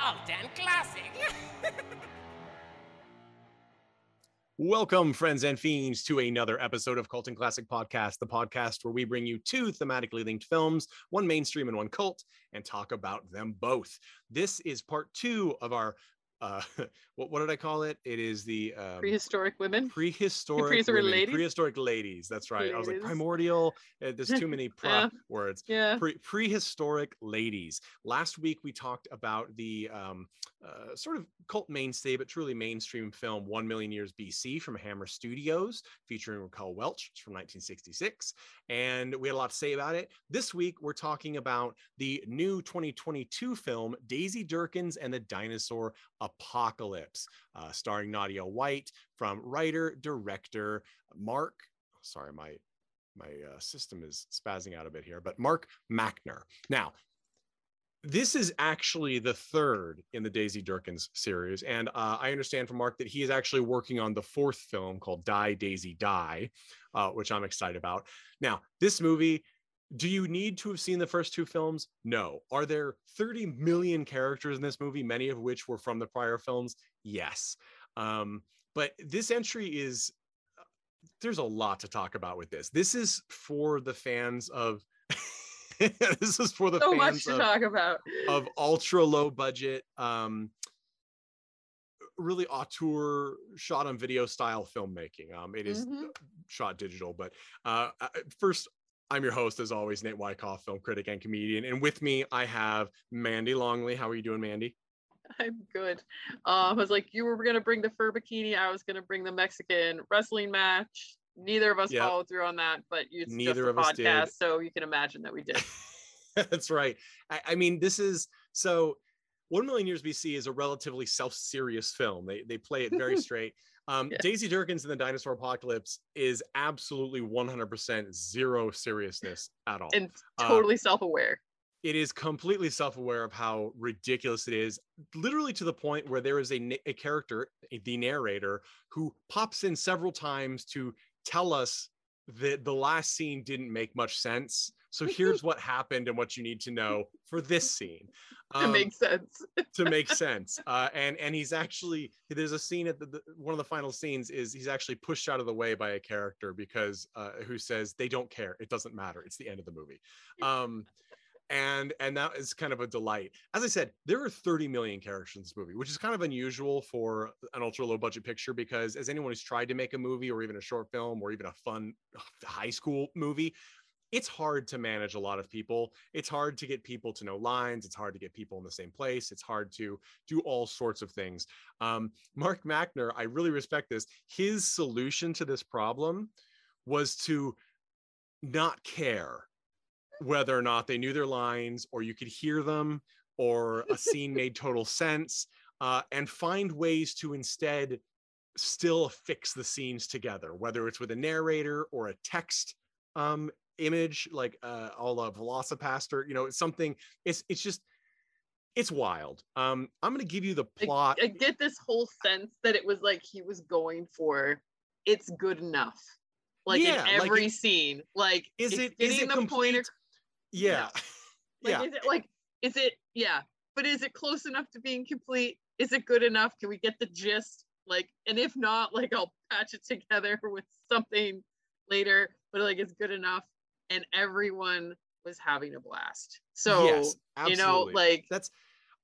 To Colton er Classic. Welcome, friends and fiends, to another episode of Colton Classic Podcast, the podcast where we bring you two thematically linked films, one mainstream and one cult, and talk about them both. This is part two of our uh, what what did I call it? It is the um, prehistoric women. Prehistoric, Prehistoric women, ladies? Prehistoric ladies. That's right. I was like primordial. Uh, there's too many pra Yeah. words. Yeah. Pre- prehistoric ladies. Last week we talked about the um, uh, sort of cult mainstay, but truly mainstream film One Million Years BC from Hammer Studios, featuring Raquel Welch it's from 1966. And we had a lot to say about it. This week we're talking about the new 2022 film Daisy Durkins and the Dinosaur Apocalypse, uh, starring Nadia White from writer director Mark. Sorry, my my uh, system is spazzing out a bit here, but Mark Mackner. Now, this is actually the third in the Daisy Durkins series, and uh, I understand from Mark that he is actually working on the fourth film called Die Daisy Die, uh, which I'm excited about. Now, this movie. Do you need to have seen the first two films? No. Are there 30 million characters in this movie, many of which were from the prior films? Yes. Um, but this entry is there's a lot to talk about with this. This is for the fans of this is for the So much fans to of, talk about. of ultra low budget um really auteur shot on video style filmmaking. Um it is Mhm. shot digital, but uh first I'm your host as always, Nate Wyckoff, film critic and comedian. And with me I have Mandy Longley. How are you doing, Mandy? I'm good. Um, I was like, you were gonna bring the fur bikini. I was gonna bring the Mexican wrestling match. Neither of us Yep. followed through on that, but it's Neither just a of us did. podcast, so you can imagine that we did. That's right. I, I mean, this is so. One Million Years BC is a relatively self-serious film. They they play it very straight. Um, Yeah. Daisy Durkins in the Dinosaur Apocalypse is absolutely 100% zero seriousness at all. and Uh, totally self-aware. it is completely self-aware of how ridiculous it is literally to the point where there is a, a character a- the narrator who pops in several times to tell us that the last scene didn't make much sense so here's what happened and what you need to know for this scene Um, makes sense. to make sense. Uh, and and he's actually there's a scene at the, the one of the final scenes is he's actually pushed out of the way by a character because uh, who says they don't care, it doesn't matter, it's the end of the movie. Um, and and that is kind of a delight. As I said, there are 30 million characters in this movie, which is kind of unusual for an ultra low budget picture because as anyone who's tried to make a movie or even a short film or even a fun high school movie, it's hard to manage a lot of people. It's hard to get people to know lines. It's hard to get people in the same place. It's hard to do all sorts of things. Um, Mark Mackner, I really respect this. His solution to this problem was to not care whether or not they knew their lines or you could hear them or a scene made total sense uh, and find ways to instead still fix the scenes together, whether it's with a narrator or a text um, image like uh, all of VelociPastor, you know, it's something, it's, it's just, it's wild. Um, I'm going to give you the plot. I, get this whole sense that it was like he was going for it's good enough. Like Yeah, in like every it- scene. Like is it, is getting it the point complete? of Yeah. Like, yeah. is it like, is it, yeah, but is it close enough to being complete? Is it good enough? Can we get the gist? Like, and if not, like, I'll patch it together with something later, but like, it's good enough. And everyone was having a blast. So yes, you know, like that's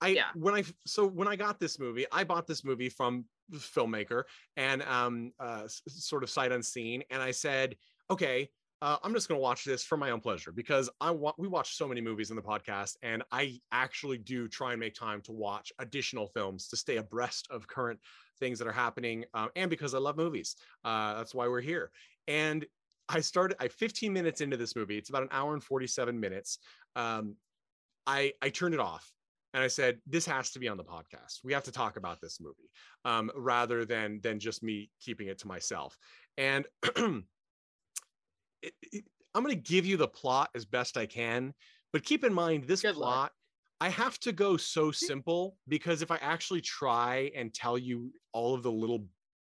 I Yeah. when I so when I got this movie, I bought this movie from the filmmaker and um uh sort of sight unseen, and I said, okay, uh, I'm just going to watch this for my own pleasure because I want we watch so many movies in the podcast, and I actually do try and make time to watch additional films to stay abreast of current things that are happening, um, and because I love movies, uh, that's why we're here. And I started. I 15 minutes into this movie. It's about an hour and 47 minutes. Um, I I turned it off and I said, "This has to be on the podcast. We have to talk about this movie, um, rather than than just me keeping it to myself." And it, it- I'm going to give you the plot as best I can, but keep in mind this Good luck. plot. I have to go so simple because if I actually try and tell you all of the little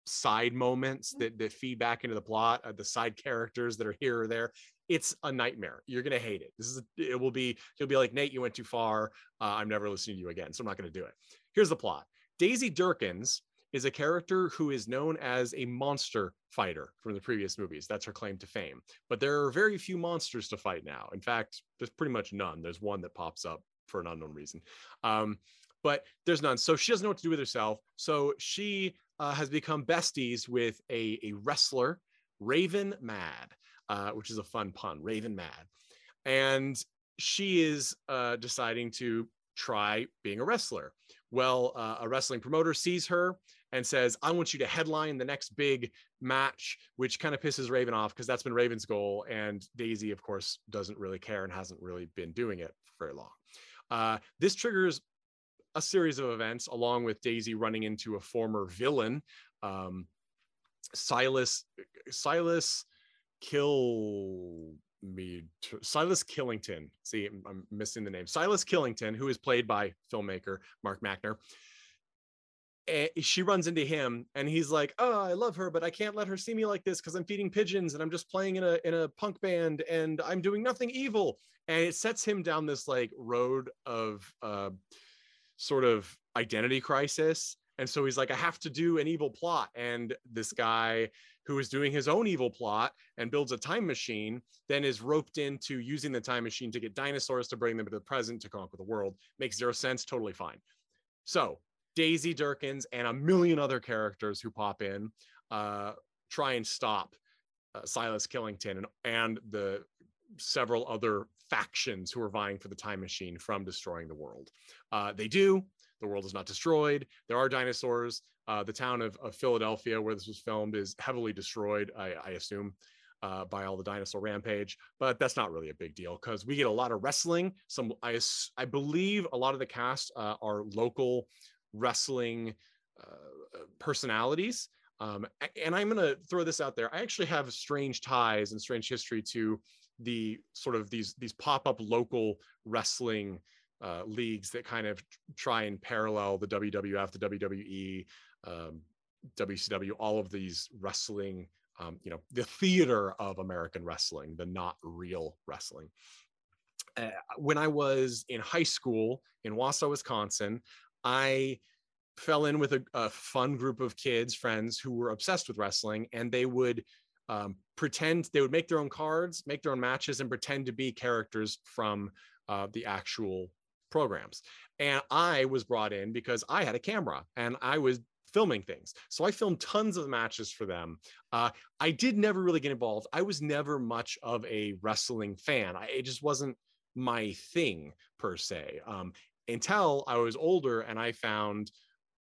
side moments that that feed back into the plot, uh, the side characters that are here or there, it's a nightmare. You're gonna hate it. This is a, it will be you'll be like Nate, you went too far. Uh, I'm never listening to you again, so I'm not gonna do it. Here's the plot. Daisy Durkins is a character who is known as a monster fighter from the previous movies. That's her claim to fame. But there are very few monsters to fight now. In fact, there's pretty much none. There's one that pops up for an unknown reason. Um, but there's none. So she doesn't know what to do with herself. So she uh, has become besties with a, a wrestler, Raven Mad, uh, which is a fun pun, Raven Mad. And she is uh, deciding to try being a wrestler. Well, uh, a wrestling promoter sees her and says, I want you to headline the next big match, which kind of pisses Raven off because that's been Raven's goal. And Daisy, of course, doesn't really care and hasn't really been doing it for very long. Uh, this triggers a series of events along with Daisy running into a former villain, um, Silas, Silas Kill me Silas Killington. See, I'm- missing the name. Silas Killington, who is played by filmmaker Mark Mackner. Eh, she runs into him and he's like, "Oh, I love her, but I can't let her see me like this because I'm feeding pigeons and I'm just playing in a in a punk band and I'm doing nothing evil." And it sets him down this like road of uh, sort of identity crisis. And so he's like, I have to do an evil plot. And this guy who is doing his own evil plot and builds a time machine then is roped into using the time machine to get dinosaurs to bring them to the present to conquer the world. Makes zero sense, totally fine. So Daisy Durkins and a million other characters who pop in uh, try and stop uh, Silas Killington and, and the several other factions who are vying for the time machine from destroying the world. Uh, they do. The world is not destroyed. There are dinosaurs. Uh, the town of, of Philadelphia, where this was filmed, is heavily destroyed, I, I assume, uh, by all the dinosaur rampage. But that's not really a big deal because we get a lot of wrestling. Some, I, I believe, a lot of the cast uh, are local wrestling uh, personalities. Um, and I'm going to throw this out there. I actually have strange ties and strange history to the sort of these these pop-up local wrestling uh, leagues that kind of try and parallel the WWF, the WWE, um, WCW, all of these wrestling, um, you know, the theater of American wrestling, the not real wrestling. Uh, when I was in high school in Wausau, Wisconsin, I fell in with a, a fun group of kids, friends who were obsessed with wrestling, and they would um, pretend they would make their own cards, make their own matches, and pretend to be characters from uh, the actual programs. And I was brought in because I had a camera and I was filming things. So I filmed tons of matches for them. Uh, I did never really get involved. I was never much of a wrestling fan. I, it just wasn't my thing per se. Um, until I was older and I found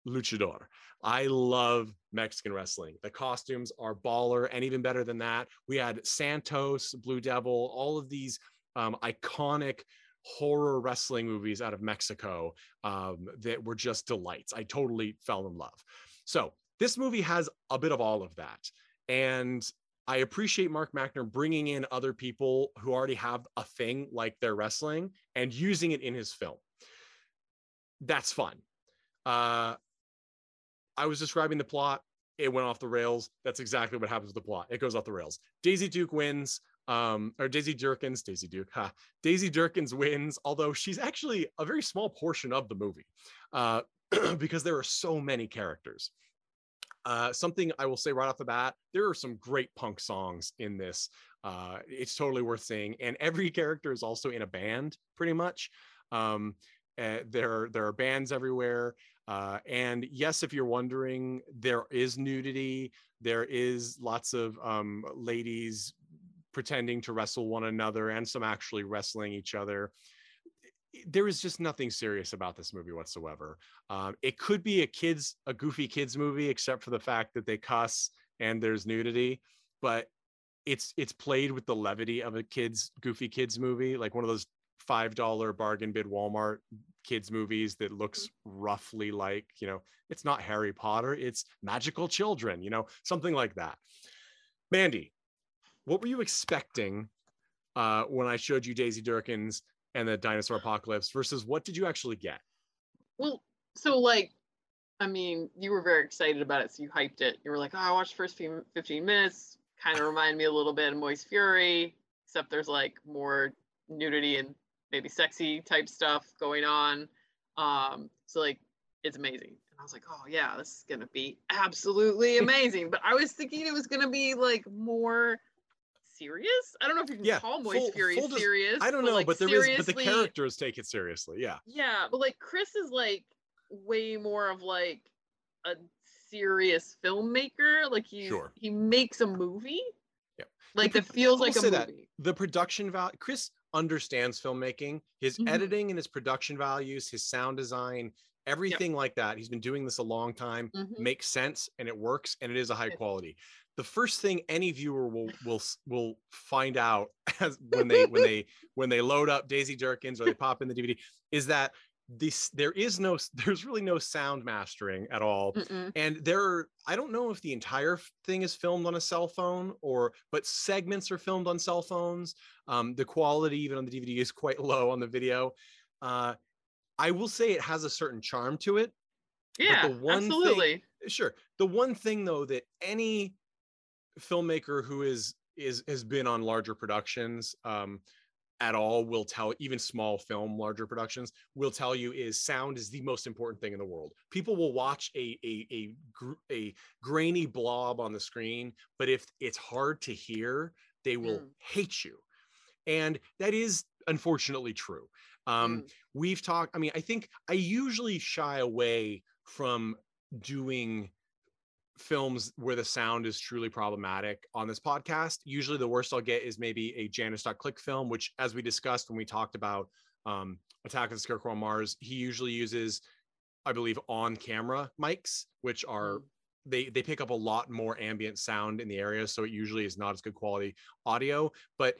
luchador. I love Mexican wrestling. The costumes are baller, and even better than that, we had Santos, Blue Devil, all of these um, iconic horror wrestling movies out of Mexico um, that were just delights. I totally fell in love. So this movie has a bit of all of that, and I appreciate Mark Mackner bringing in other people who already have a thing like their wrestling and using it in his film. That's fun. Uh, I was describing the plot. It went off the rails. That's exactly what happens with the plot. It goes off the rails. Daisy Duke wins, um, or Daisy Durkins, Daisy Duke, ha. Daisy Durkins wins, although she's actually a very small portion of the movie uh, because there are so many characters. Uh, something I will say right off the bat: there are some great punk songs in this. Uh, it's totally worth seeing, and every character is also in a band, pretty much. Um, uh, there there are bands everywhere. Uh, and yes, if you're wondering, there is nudity. There is lots of um, ladies pretending to wrestle one another and some actually wrestling each other. There is just nothing serious about this movie whatsoever. Um, it could be a kids, a goofy kids movie, except for the fact that they cuss and there's nudity, but it's it's played with the levity of a kids goofy kids movie, like one of those five dollar bargain bid Walmart kids movies that looks Mm-hmm. roughly like you know it's not Harry Potter, it's magical children, you know something like that. Mandy, what were you expecting uh, when I showed you Daisy Durkins and the Dinosaur Apocalypse versus what did you actually get? Well, so like, I mean, you were very excited about it, so you hyped it. You were like, "Oh, I watched the first few 15 minutes. Kind of reminded me a little bit of Moist Fury, except there's like more nudity and maybe sexy type stuff going on. Um, so like, it's amazing." And I was like, "Oh yeah, this is gonna be absolutely amazing." but I was thinking it was gonna be like more serious. I don't know if you can Yeah, call Moist full- Fury full dis- serious. I don't know, like, but there is, but the characters take it seriously. Yeah. yeah, but like Chris is like way more of like a serious filmmaker. Like he Sure. he makes a movie. Yep. Like The pro- feels I'll like a say that. movie. the production value chris understands filmmaking his Mhm. editing and his production values his sound design everything like that he's been doing this a long time Mhm. makes sense and it works and it is a high quality the first thing any viewer will will will find out as when they when they when they load up daisy Jerkins or they pop in the dvd is that this there is no there's really no sound mastering at all Mm-mm. and there are i don't know if the entire thing is filmed on a cell phone or but segments are filmed on cell phones um, the quality even on the dvd is quite low on the video uh, i will say it has a certain charm to it Yeah, the one thing- absolutely. sure the one thing though that any filmmaker who is is has been on larger productions um at all will tell even small film larger productions will tell you is sound is the most important thing in the world people will watch a a a, a grainy blob on the screen but if it's hard to hear they will Mm. hate you and that is unfortunately true um Mm. we've talked i mean i think i usually shy away from doing films where the sound is truly problematic on this podcast usually the worst i'll get is maybe a janice click film which as we discussed when we talked about um attack of the scarecrow on mars he usually uses i believe on camera mics which are Mm. they they pick up a lot more ambient sound in the area so it usually is not as good quality audio but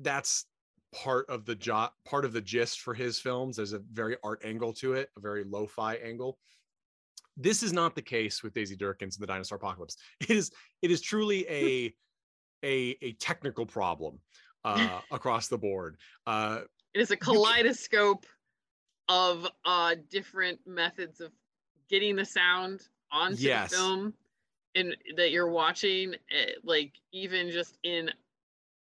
that's part of the job part of the gist for his films there's a very art angle to it a very lo-fi angle this is not the case with daisy durkins and the dinosaur apocalypse. It is it is truly a a a technical problem uh across the board. Uh It is a kaleidoscope of uh different methods of getting the sound onto Yes. the film and that you're watching eh, like even just in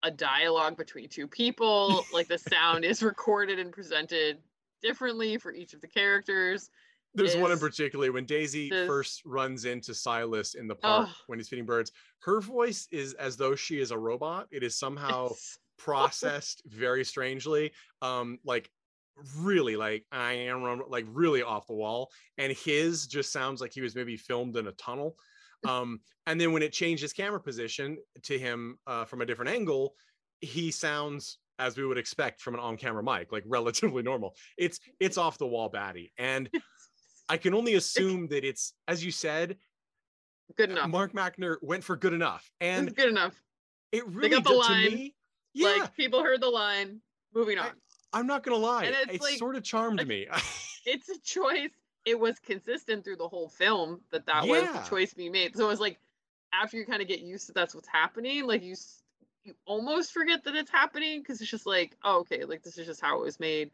a dialogue between two people like the sound is recorded and presented differently for each of the characters there's one in particular when daisy this- first runs into silas in the park Oh. when he's feeding birds her voice is as though she is a robot. It is somehow it's- processed very strangely um like really like i am like really off the wall and his just sounds like he was maybe filmed in a tunnel um and then when it changes camera position to him uh, from a different angle he sounds as we would expect from an on-camera mic like relatively normal. It's it's off the wall batty and i can only assume that it's as you said good enough mark Mackner went for good enough and good enough it really got the did- line, me yeah like people heard the line moving on I'm not gonna lie, And it it's like- sort of charmed me. it's a choice. It was consistent through the whole film that that was the choice being made. So it was like after you kind of get used to that's what's happening, like you you almost forget that it's happening because it's just like oh okay, like this is just how it was made.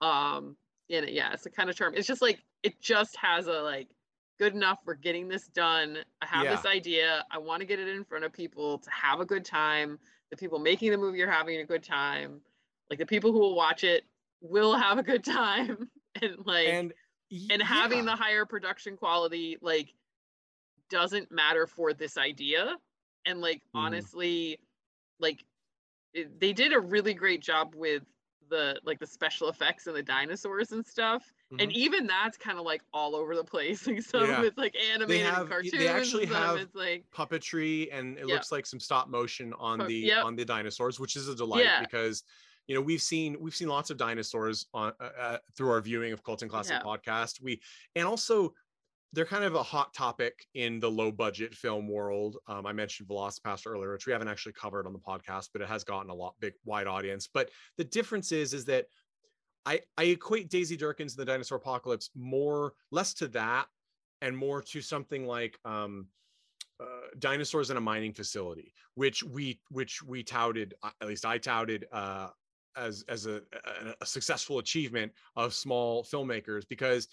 Um, and it- yeah, it's the kind of charm. It's just like it just has a like good enough. We're getting this done. I have this idea. I want to get it in front of people to have a good time. The people making the movie are having a good time. Like the people who will watch it will have a good time and like and, and having yeah, the higher production quality like doesn't matter for this idea and like Mhm. honestly like it, they did a really great job with the like the special effects and the dinosaurs and stuff and Mhm. even that's kind of like all over the place like some Yeah. of it's like animated have- and they cartoons actually and have it's like puppetry and it Yeah. looks like some stop motion on the yep. on the dinosaurs which is a delight Yeah. because you know we've seen we've seen lots of dinosaurs on uh, uh, through our viewing of Colton Classic Yeah. podcast we and also they're kind of a hot topic in the low budget film world. Um, I mentioned VelociPastor earlier which we haven't actually covered on the podcast but it has gotten a lot big wide audience. But the difference is is that I I equate Daisy Durkins and the Dinosaur Apocalypse more less to that and more to something like um uh, dinosaurs in a mining facility, which we which we touted, uh, at least I touted uh, as as a, a, a successful achievement of small filmmakers because,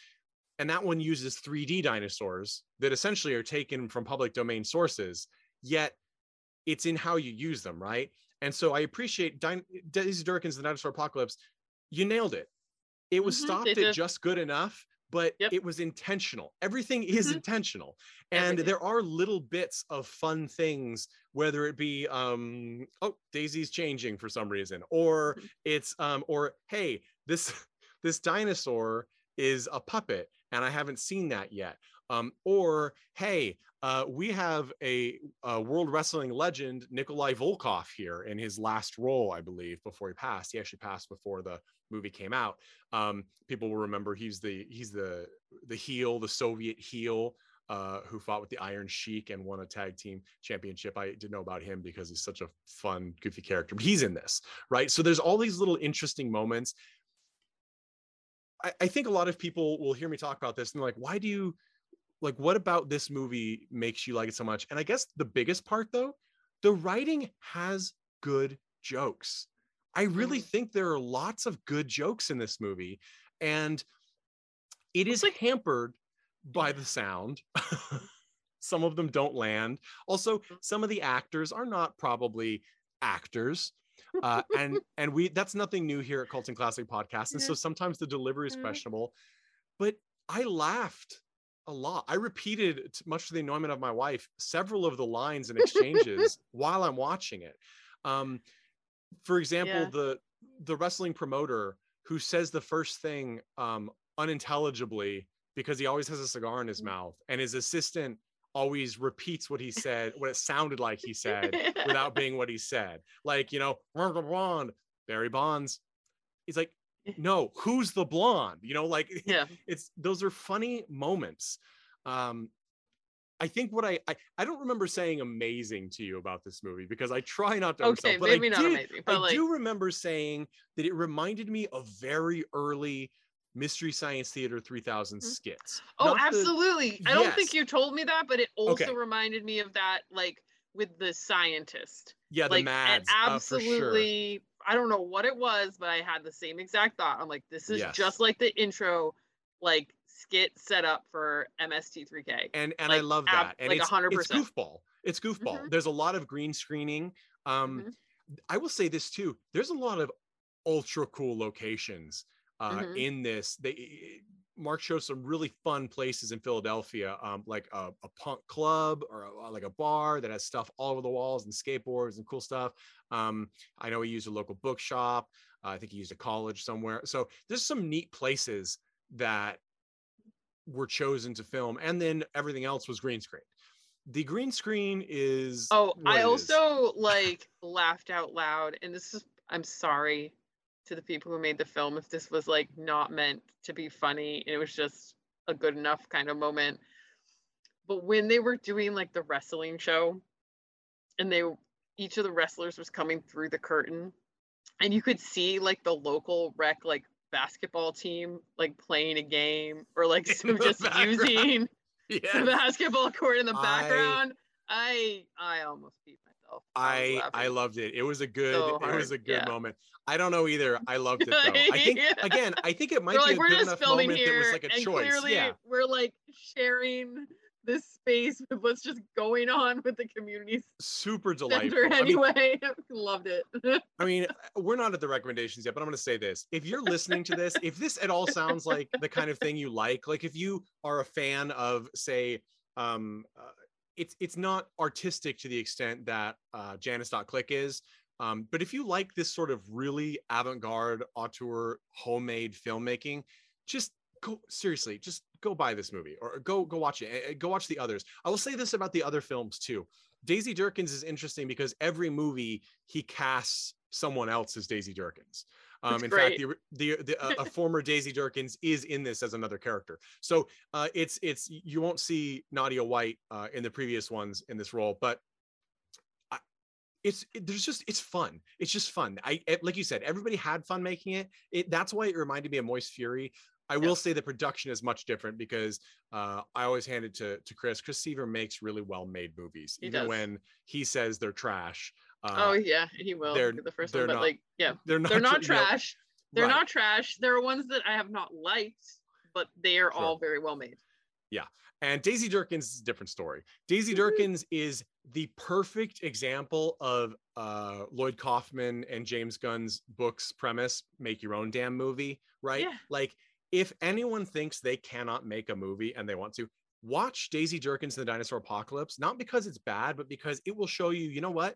and that one uses 3D dinosaurs that essentially are taken from public domain sources, yet it's in how you use them, right? And so I appreciate Din- Daisy Durkins, The Dinosaur Apocalypse. You nailed it. It was Mhm, stopped at just good enough, but Yep. it was intentional. Everything is Mhm. intentional and Everything. there are little bits of fun things whether it be um oh daisy's changing for some reason or Mhm. it's um or hey this this dinosaur is a puppet and i haven't seen that yet um or hey uh we have a, a world wrestling legend nikolai volkov here in his last role i believe before he passed he actually passed before the movie came out um people will remember he's the he's the the heel the soviet heel uh, who fought with the Iron Sheik and won a tag team championship. I didn't know about him because he's such a fun, goofy character, but he's in this, right? So there's all these little interesting moments. I, I think a lot of people will hear me talk about this and they're like, why do you like what about this movie makes you like it so much? And I guess the biggest part though, the writing has good jokes. I really Mhm. think there are lots of good jokes in this movie. And it is like- hampered by the sound. some of them don't land. Also, Mm. some of the actors are not probably actors. Uh, and and we that's nothing new here at Colton Classic Podcast. And so sometimes the delivery is questionable. But I laughed a lot. I repeated, much to the annoyment of my wife, several of the lines and exchanges while I'm watching it. Um, for example, Yeah. the the wrestling promoter who says the first thing um, unintelligibly because he always has a cigar in his Mm. mouth, and his assistant always repeats what he said, what it sounded like he said, without being what he said. Like, you know, blonde, Barry Bonds. He's like, no, who's the blonde? You know, like yeah it's those are funny moments. Um, I think what I, I I don't remember saying amazing to you about this movie because I try not to. okay oversell, but maybe I not did, amazing but I like do remember saying that it reminded me of very early Mystery Science Theater 3000 Mhm. skits. Oh, Not the- absolutely. I don't think you told me that, but it also Okay. reminded me of that, like with the scientist. yeah, the like, Mads. and uh, for sure. absolutely. I don't know what it was, but I had the same exact thought. I'm like, this is Yes. just like the intro, like skit set up for MST3K. and and I like, love ab- that. And like it's, 100%. it's goofball. It's goofball. Mhm. There's a lot of green screening. Um, Mhm. I will say this too. There's a lot of ultra cool locations uh, Mhm. in this. They Mark shows some really fun places in Philadelphia, um, like a, a punk club or a, like a bar that has stuff all over the walls and skateboards and cool stuff. Um, I know he used a local bookshop. Uh, I think he used a college somewhere. So there's some neat places that were chosen to film, and then everything else was green screen. The green screen is Oh, I also like laughed out loud, and this is I'm sorry to the people who made the film if this was like not meant to be funny and it was just a good enough kind of moment. But when they were doing like the wrestling show, and they each of the wrestlers was coming through the curtain, and you could see like the local rec like basketball team like playing a game or like some just background. using the basketball court in the I- background. I I almost beat myself. was I I loved it. It was a good So it was a good yeah. moment. I don't know either. I loved it though. I think Yeah. again, I think it might We're be like a we're good just enough filming moment that was like a and choice. clearly Yeah. we're like sharing this space with what's just going on with the community Super delightful. center I mean, anyway. Loved it. I mean, we're not at the recommendations yet, but I'm going to say this. If you're listening to this, if this at all sounds like the kind of thing you like, like if you are a fan of, say, um, uh, it's it's not artistic to the extent that uh, Janice.click is. Um, but if you like this sort of really avant-garde auteur homemade filmmaking, just go seriously, just go buy this movie or go go watch it. Eh, Go watch the others. I will say this about the other films too. Daisy Durkins is interesting because every movie he casts someone else as Daisy Durkins. Um, in great. fact, the, the, the a, a former Daisy Durkins is in this as another character. So uh, it's it's you won't see Nadia White uh, in the previous ones in this role, but I- it's it, there's just it's fun. It's just fun. I it- like you said, everybody had fun making it. It that's why it reminded me of Moist Fury. I will say the production is much different because uh, I always hand it to to Chris. Chris Seaver makes really well made movies, He even does. when he says they're trash. Uh, oh yeah, he will. they're- the first they're one, but not- like yeah, they're not they're not tr- you know, trash. they're right. not trash. There are ones that I have not liked, but they are Sure. all very well made. Yeah, and Daisy Durkins is a different story. Daisy Mhm. Durkins is the perfect example of uh, Lloyd Kaufman and James Gunn's books premise make your own damn movie, right? Yeah. Like, if anyone thinks they cannot make a movie and they want to, watch Daisy Durkins and the Dinosaur Apocalypse, not because it's bad, but because it will show you, you know what?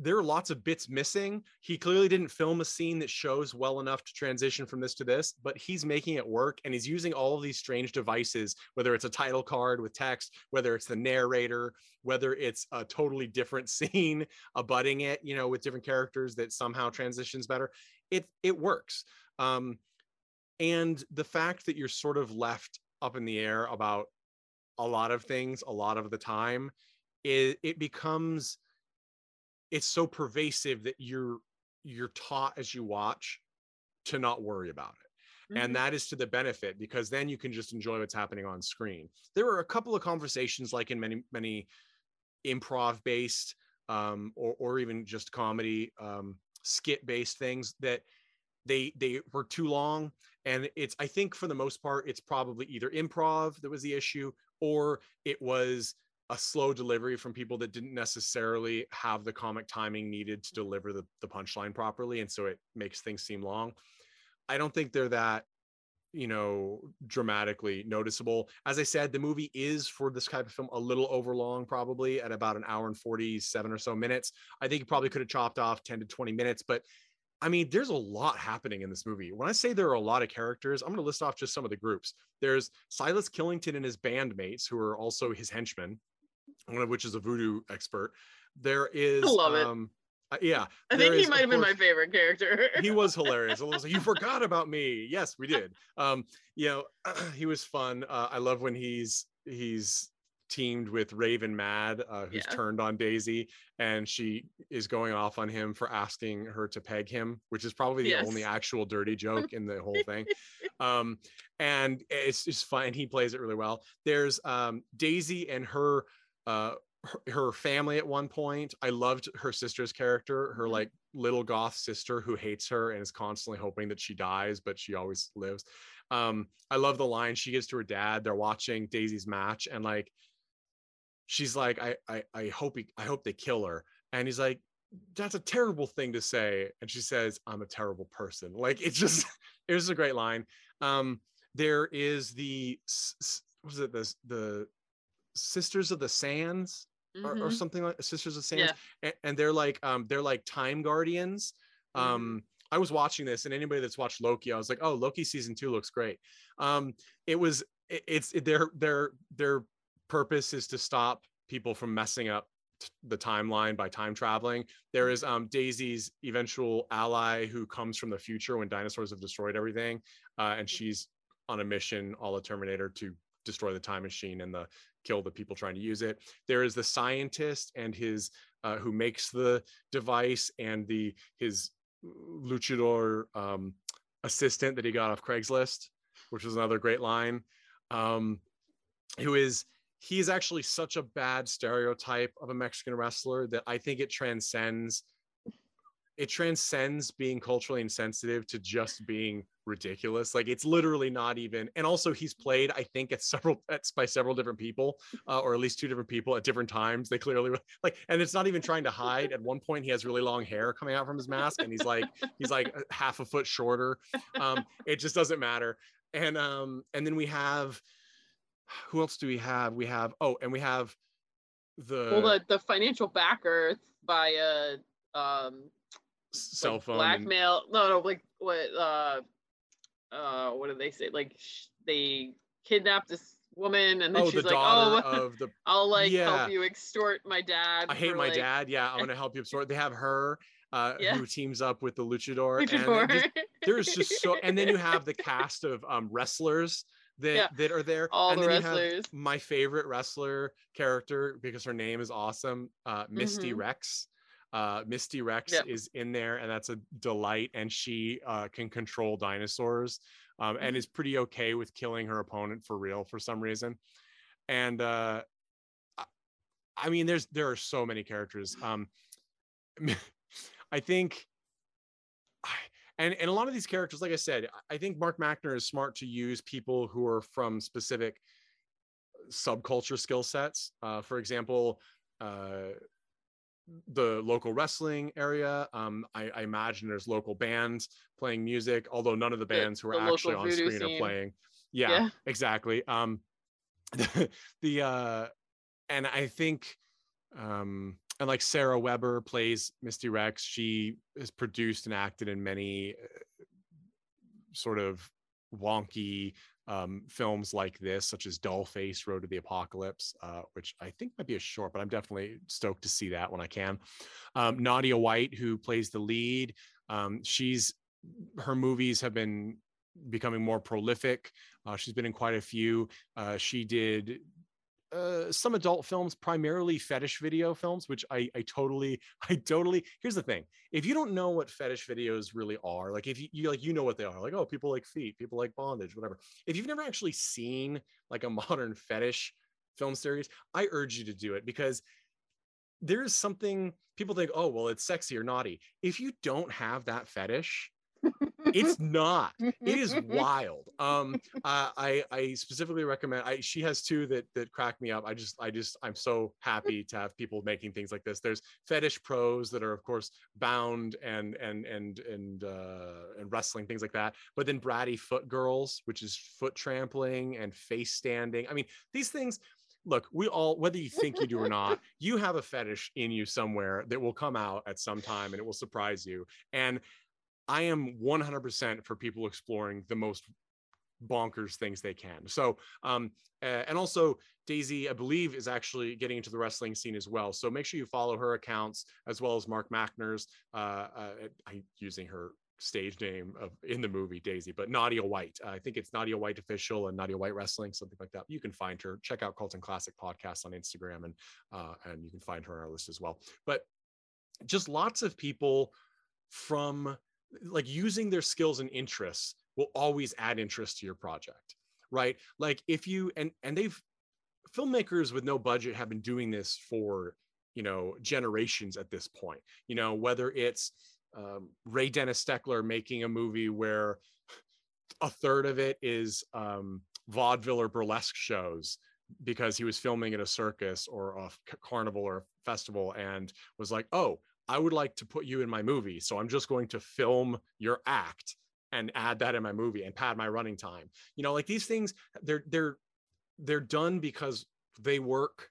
There are lots of bits missing. He clearly didn't film a scene that shows well enough to transition from this to this, but he's making it work and he's using all of these strange devices, whether it's a title card with text, whether it's the narrator, whether it's a totally different scene abutting it, you know, with different characters that somehow transitions better. It it works. Um, and the fact that you're sort of left up in the air about a lot of things a lot of the time it, it becomes it's so pervasive that you're you're taught as you watch to not worry about it. Mhm. and that is to the benefit because then you can just enjoy what's happening on screen. There are a couple of conversations like in many many improv based um, or, or even just comedy um, skit based things that they they were too long. And it's i think for the most part it's probably either improv that was the issue or it was a slow delivery from people that didn't necessarily have the comic timing needed to mm-hmm. deliver the, the punchline properly and so it makes things seem long. I don't think they're that you know dramatically noticeable. As i said the movie is for this type of film a little overlong probably at about an hour and 47 or so minutes. I think you probably could have chopped off 10 to 20 minutes but I mean, there's a lot happening in this movie. When I say there are a lot of characters, I'm going to list off just some of the groups. There's Silas Killington and his bandmates, who are also his henchmen, one of which is a voodoo expert. There is, I love it. um, uh, yeah, I think he is, might have been my favorite character. he was hilarious. It was like, you forgot about me. Yes, we did. Um, you know, he was fun. Uh, I love when he's he's teamed with Raven Mad, uh, who's Yeah. turned on Daisy, and she is going off on him for asking her to peg him, which is probably the Yes. only actual dirty joke in the whole thing. Um, and it's just fun. He plays it really well. There's um, Daisy and her. Uh, her, her family at one point. I loved her sister's character, her Mhm. like little goth sister who hates her and is constantly hoping that she dies, but she always lives. Um, I love the line she gives to her dad. They're watching Daisy's match, and like she's like, I I, I hope he, I hope they kill her. And he's like, that's a terrible thing to say. And she says, I'm a terrible person. Like it's just it was a great line. Um, there is the s- s- what was it the the Sisters of the Sands or, or Mhm. something like Sisters of Sands, Yeah. and, and they're like um they're like time guardians. Mhm. Um, I was watching this, and anybody that's watched Loki, I was like, oh, Loki season two looks great. Um, it was it, it's their their their purpose is to stop people from messing up t- the timeline by time traveling. There is um Daisy's eventual ally who comes from the future when dinosaurs have destroyed everything, uh, and she's on a mission, all a Terminator, to destroy the time machine and the kill the people trying to use it. There is the scientist and his uh, who makes the device and the his luchador um, assistant that he got off Craigslist, which was another great line. Um, who is he is actually such a bad stereotype of a Mexican wrestler that I think it transcends it transcends being culturally insensitive to just being ridiculous like it's literally not even and also he's played i think at several at, by several different people uh, or at least two different people at different times they clearly like and it's not even trying to hide at one point he has really long hair coming out from his mask and he's like he's like half a foot shorter um it just doesn't matter and um and then we have who else do we have? We have oh, and we have the, well, the the financial backer by uh um cell like phone. and- blackmail. No, no, like what? Uh, uh, what do they say? Like sh- they kidnapped this woman, and then oh, she's the like, daughter "Oh, of the I'll like Yeah. help you extort my dad." I hate for, my like, dad. Yeah, I'm gonna help you extort. They have her, uh, Yeah. who teams up with the luchador. And Luchador. then just- there's just so, and then you have the cast of um, wrestlers that Yeah. that are there. All and the then you have wrestlers. my favorite wrestler character because her name is awesome, uh, Misty Mhm. Rex. Uh, Misty Rex is in there, and that's a delight. And she uh, can control dinosaurs, um, and Mhm. is pretty okay with killing her opponent for real for some reason. And uh, I- I mean, there's there are so many characters. Um, I think, and and a lot of these characters, like I said, I think Mark Mackner is smart to use people who are from specific subculture skill sets. Uh, for example, uh, the local wrestling area. Um, I, I imagine there's local bands playing music, although none of the The- bands who are actually on screen are playing. Yeah, Yeah. exactly. Um, the uh, and I think um and like Sarah Weber plays Misty Rex. She has produced and acted in many uh, sort of wonky um, films like this, such as Dollface, Road to the Apocalypse, uh, which I think might be a short, but I'm definitely stoked to see that when I can. Um, Nadia White, who plays the lead, um, she's her movies have been becoming more prolific. Uh, she's been in quite a few. Uh, she did uh, some adult films, primarily fetish video films, which I, I totally, I totally. Here's the thing: if you don't know what fetish videos really are, like if you, you like, you know what they are, like oh, people like feet, people like bondage, whatever. If you've never actually seen like a modern fetish film series, I urge you to do it because there is something people think, oh, well, it's sexy or naughty. If you don't have that fetish, it's not. It is wild. Um uh, i i specifically recommend i she has two that that crack me up. I just i just i'm so happy to have people making things like this. There's fetish pros that are of course bound and and and and uh and wrestling things like that. But then bratty foot girls which is foot trampling and face standing. I mean these things look we all whether you think you do or not you have a fetish in you somewhere that will come out at some time and it will surprise you. And I am 100% for people exploring the most bonkers things they can. So, um, and also Daisy, I believe, is actually getting into the wrestling scene as well. So make sure you follow her accounts as well as Mark Mackner's. Uh, uh, I using her stage name of in the movie Daisy, but Nadia White. I think it's Nadia White official and Nadia White wrestling, something like that. You can find her. Check out Colton Classic podcast on Instagram, and uh, and you can find her on our list as well. But just lots of people from like using their skills and interests will always add interest to your project right? Like if you and and they've filmmakers with no budget have been doing this for you know generations at this point. You know whether it's um, ray dennis steckler making a movie where a third of it is um, vaudeville or burlesque shows because he was filming at a circus or a carnival or a festival and was like oh I would like to put you in my movie. So I'm just going to film your act and add that in my movie and pad my running time. You know, like these things, they're they're they're done because they work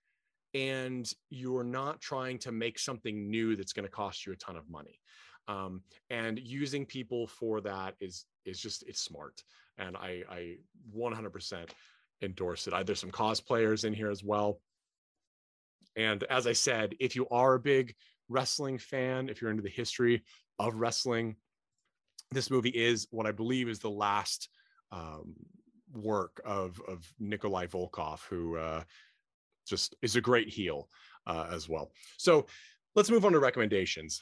and you're not trying to make something new that's going to cost you a ton of money. Um, and using people for that is is just it's smart. And I I 100% endorse it. I, there's some cosplayers in here as well. And as I said, if you are a big wrestling fan, if you're into the history of wrestling, this movie is what I believe is the last um, work of of Nikolai Volkov, who uh, just is a great heel uh, as well. So let's move on to recommendations.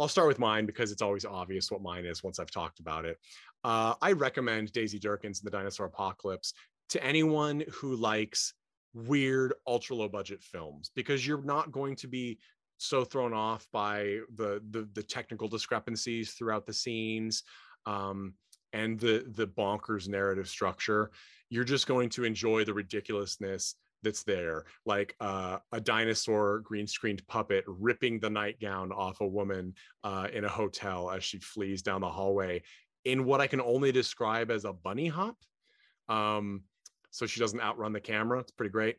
I'll start with mine because it's always obvious what mine is once I've talked about it. Uh, I recommend Daisy Durkins and the Dinosaur Apocalypse to anyone who likes weird, ultra low budget films because you're not going to be so thrown off by the the, the technical discrepancies throughout the scenes um, and the the bonkers narrative structure. You're just going to enjoy the ridiculousness that's there, like uh, a dinosaur green screened puppet ripping the nightgown off a woman uh, in a hotel as she flees down the hallway in what I can only describe as a bunny hop. Um, so she doesn't outrun the camera. It's pretty great.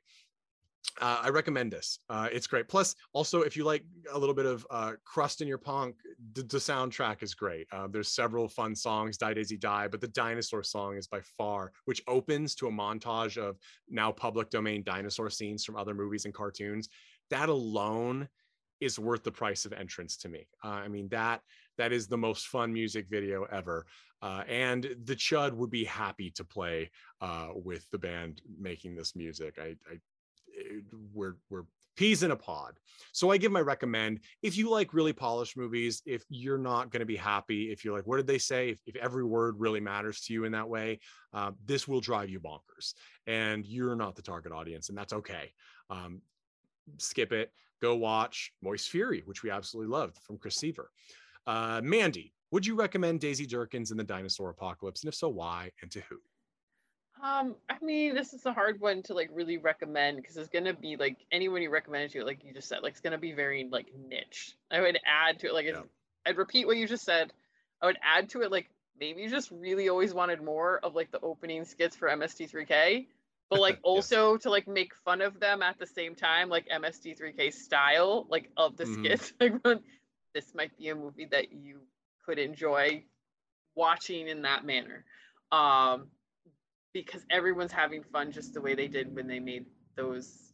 Uh, I recommend this. Uh, it's great. Plus, also, if you like a little bit of uh, crust in your punk, the, the soundtrack is great. Uh, there's several fun songs, Die Daisy Die, but the dinosaur song is by far, which opens to a montage of now public domain dinosaur scenes from other movies and cartoons. That alone is worth the price of entrance to me. Uh, I mean, that that is the most fun music video ever. Uh, and the Chud would be happy to play with the band making this music. I, I we're we're peas in a pod. So I give my recommend. If you like really polished movies, if you're not going to be happy, if you're like, what did they say? If, if every word really matters to you in that way, uh, this will drive you bonkers, and you're not the target audience, and that's okay. Um, skip it. Go watch Moist Fury, which we absolutely loved from Chris Seaver. Uh, Mandy, would you recommend Daisy Durkins in the Dinosaur Apocalypse, and if so, why and to who? Um, I mean, this is a hard one to like really recommend because it's gonna be like anyone you recommend to, like you just said, like it's gonna be very like niche. I would add to it, like yeah. I'd repeat what you just said. I would add to it, like maybe you just really always wanted more of like the opening skits for MST3K, but like also yes. to like make fun of them at the same time, like MST3K style, like of the mm-hmm. skits. Like this might be a movie that you could enjoy watching in that manner. Um, because everyone's having fun just the way they did when they made those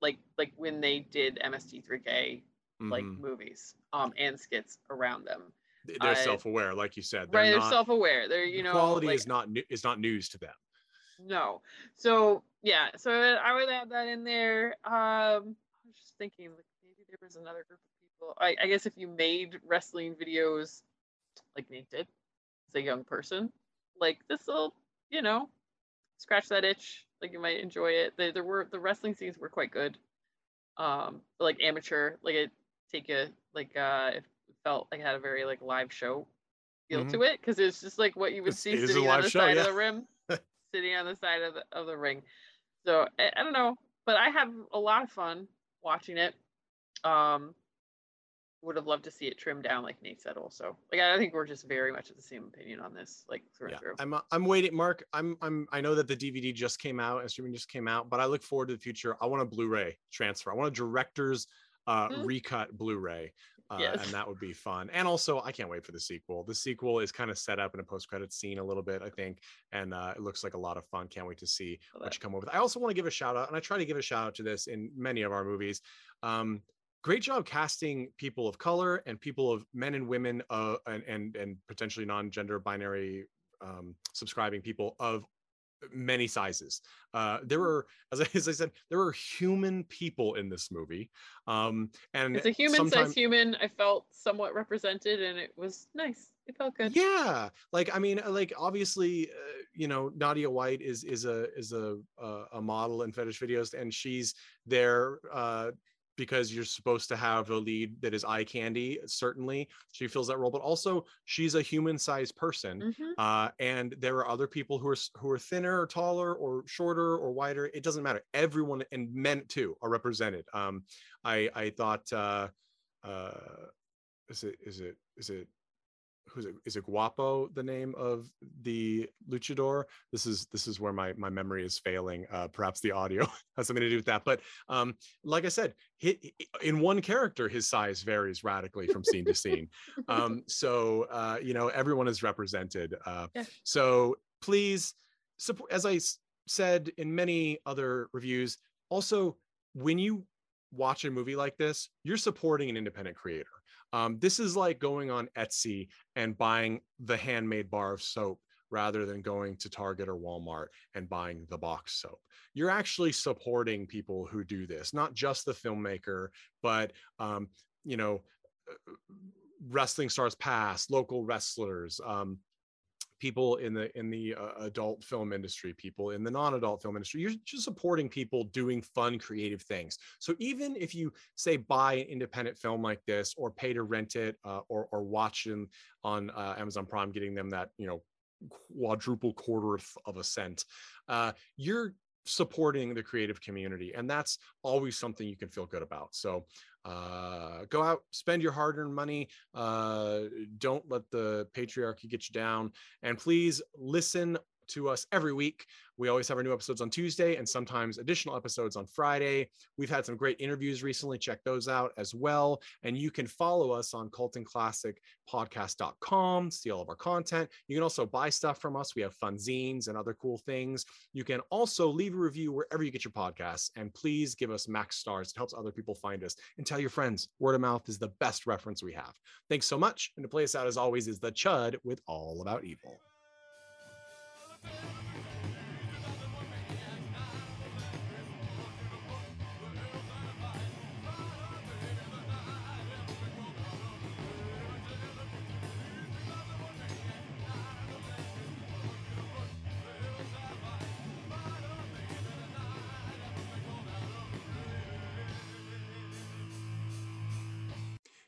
like like when they did MST3K mm-hmm. like movies um and skits around them. They're uh, self-aware, like you said. They're right, they're self-aware. They're you know quality like, is not new, is not news to them. No, so yeah, so I would add that in there. Um, I was just thinking like maybe there was another group of people. I, I guess if you made wrestling videos like Nate did as a young person, like this will you know scratch that itch. Like you might enjoy it. There, there were the wrestling scenes were quite good. Um, like amateur, like it take a like uh, it felt like it had a very like live show feel mm-hmm. to it because it's just like what you would it's, see sitting on the show, side yeah. of the rim, sitting on the side of the of the ring. So I, I don't know, but I have a lot of fun watching it. Um, would have loved to see it trimmed down, like Nate said. Also, like I think we're just very much of the same opinion on this, like through yeah, through. I'm uh, I'm waiting, Mark. I'm I'm I know that the DVD just came out and streaming just came out, but I look forward to the future. I want a Blu-ray transfer. I want a director's uh, mm-hmm. recut Blu-ray. Uh, yes. and that would be fun. And also, I can't wait for the sequel. The sequel is kind of set up in a post-credit scene a little bit, I think, and uh, it looks like a lot of fun. Can't wait to see what you come up with. I also want to give a shout out, and I try to give a shout out to this in many of our movies. Um, great job casting people of color and people of men and women uh, and, and, and potentially non-gender binary um, subscribing people of many sizes. Uh, there were, as I, as I, said, there were human people in this movie. Um, and it's a human size human. I felt somewhat represented, and it was nice. It felt good. Yeah, like I mean, like obviously, uh, you know, Nadia White is is a is a a model in fetish videos, and she's there uh, because you're supposed to have a lead that is eye candy certainly she fills that role but also she's a human sized person mm-hmm. uh, and there are other people who are who are thinner or taller or shorter or wider it doesn't matter everyone and men too are represented um, i i thought uh, uh, is it is it is it who's it is it guapo the name of the luchador? This is this is where my my memory is failing. Uh perhaps the audio has something to do with that. But um like i said he, in one character his size varies radically from scene to scene. Um so uh you know everyone is represented uh yeah. so please support as i said in many other reviews also when you watch a movie like this you're supporting an independent creator um, this is like going on Etsy and buying the handmade bar of soap rather than going to Target or Walmart and buying the box soap. You're actually supporting people who do this, not just the filmmaker, but um, you know, uh, wrestling stars past, local wrestlers, um, people in the in the uh, adult film industry people in the non-adult film industry you're just supporting people doing fun creative things. So even if you say buy an independent film like this or pay to rent it uh, or or watch them on uh, amazon prime getting them that you know quadruple quarter of a cent uh, you're supporting the creative community and that's always something you can feel good about. So uh, go out spend your hard-earned money uh, don't let the patriarchy get you down and please listen to us every week. We always have our new episodes on Tuesday and sometimes additional episodes on Friday. We've had some great interviews recently. Check those out as well. And you can follow us on coltonclassicpodcast.com, see all of our content. You can also buy stuff from us. We have fanzines and other cool things. You can also leave a review wherever you get your podcasts. And please give us max stars. It helps other people find us. And tell your friends. Word of mouth is the best reference we have. Thanks so much. And to play us out, as always, is the Chud with All About Evil. Yeah.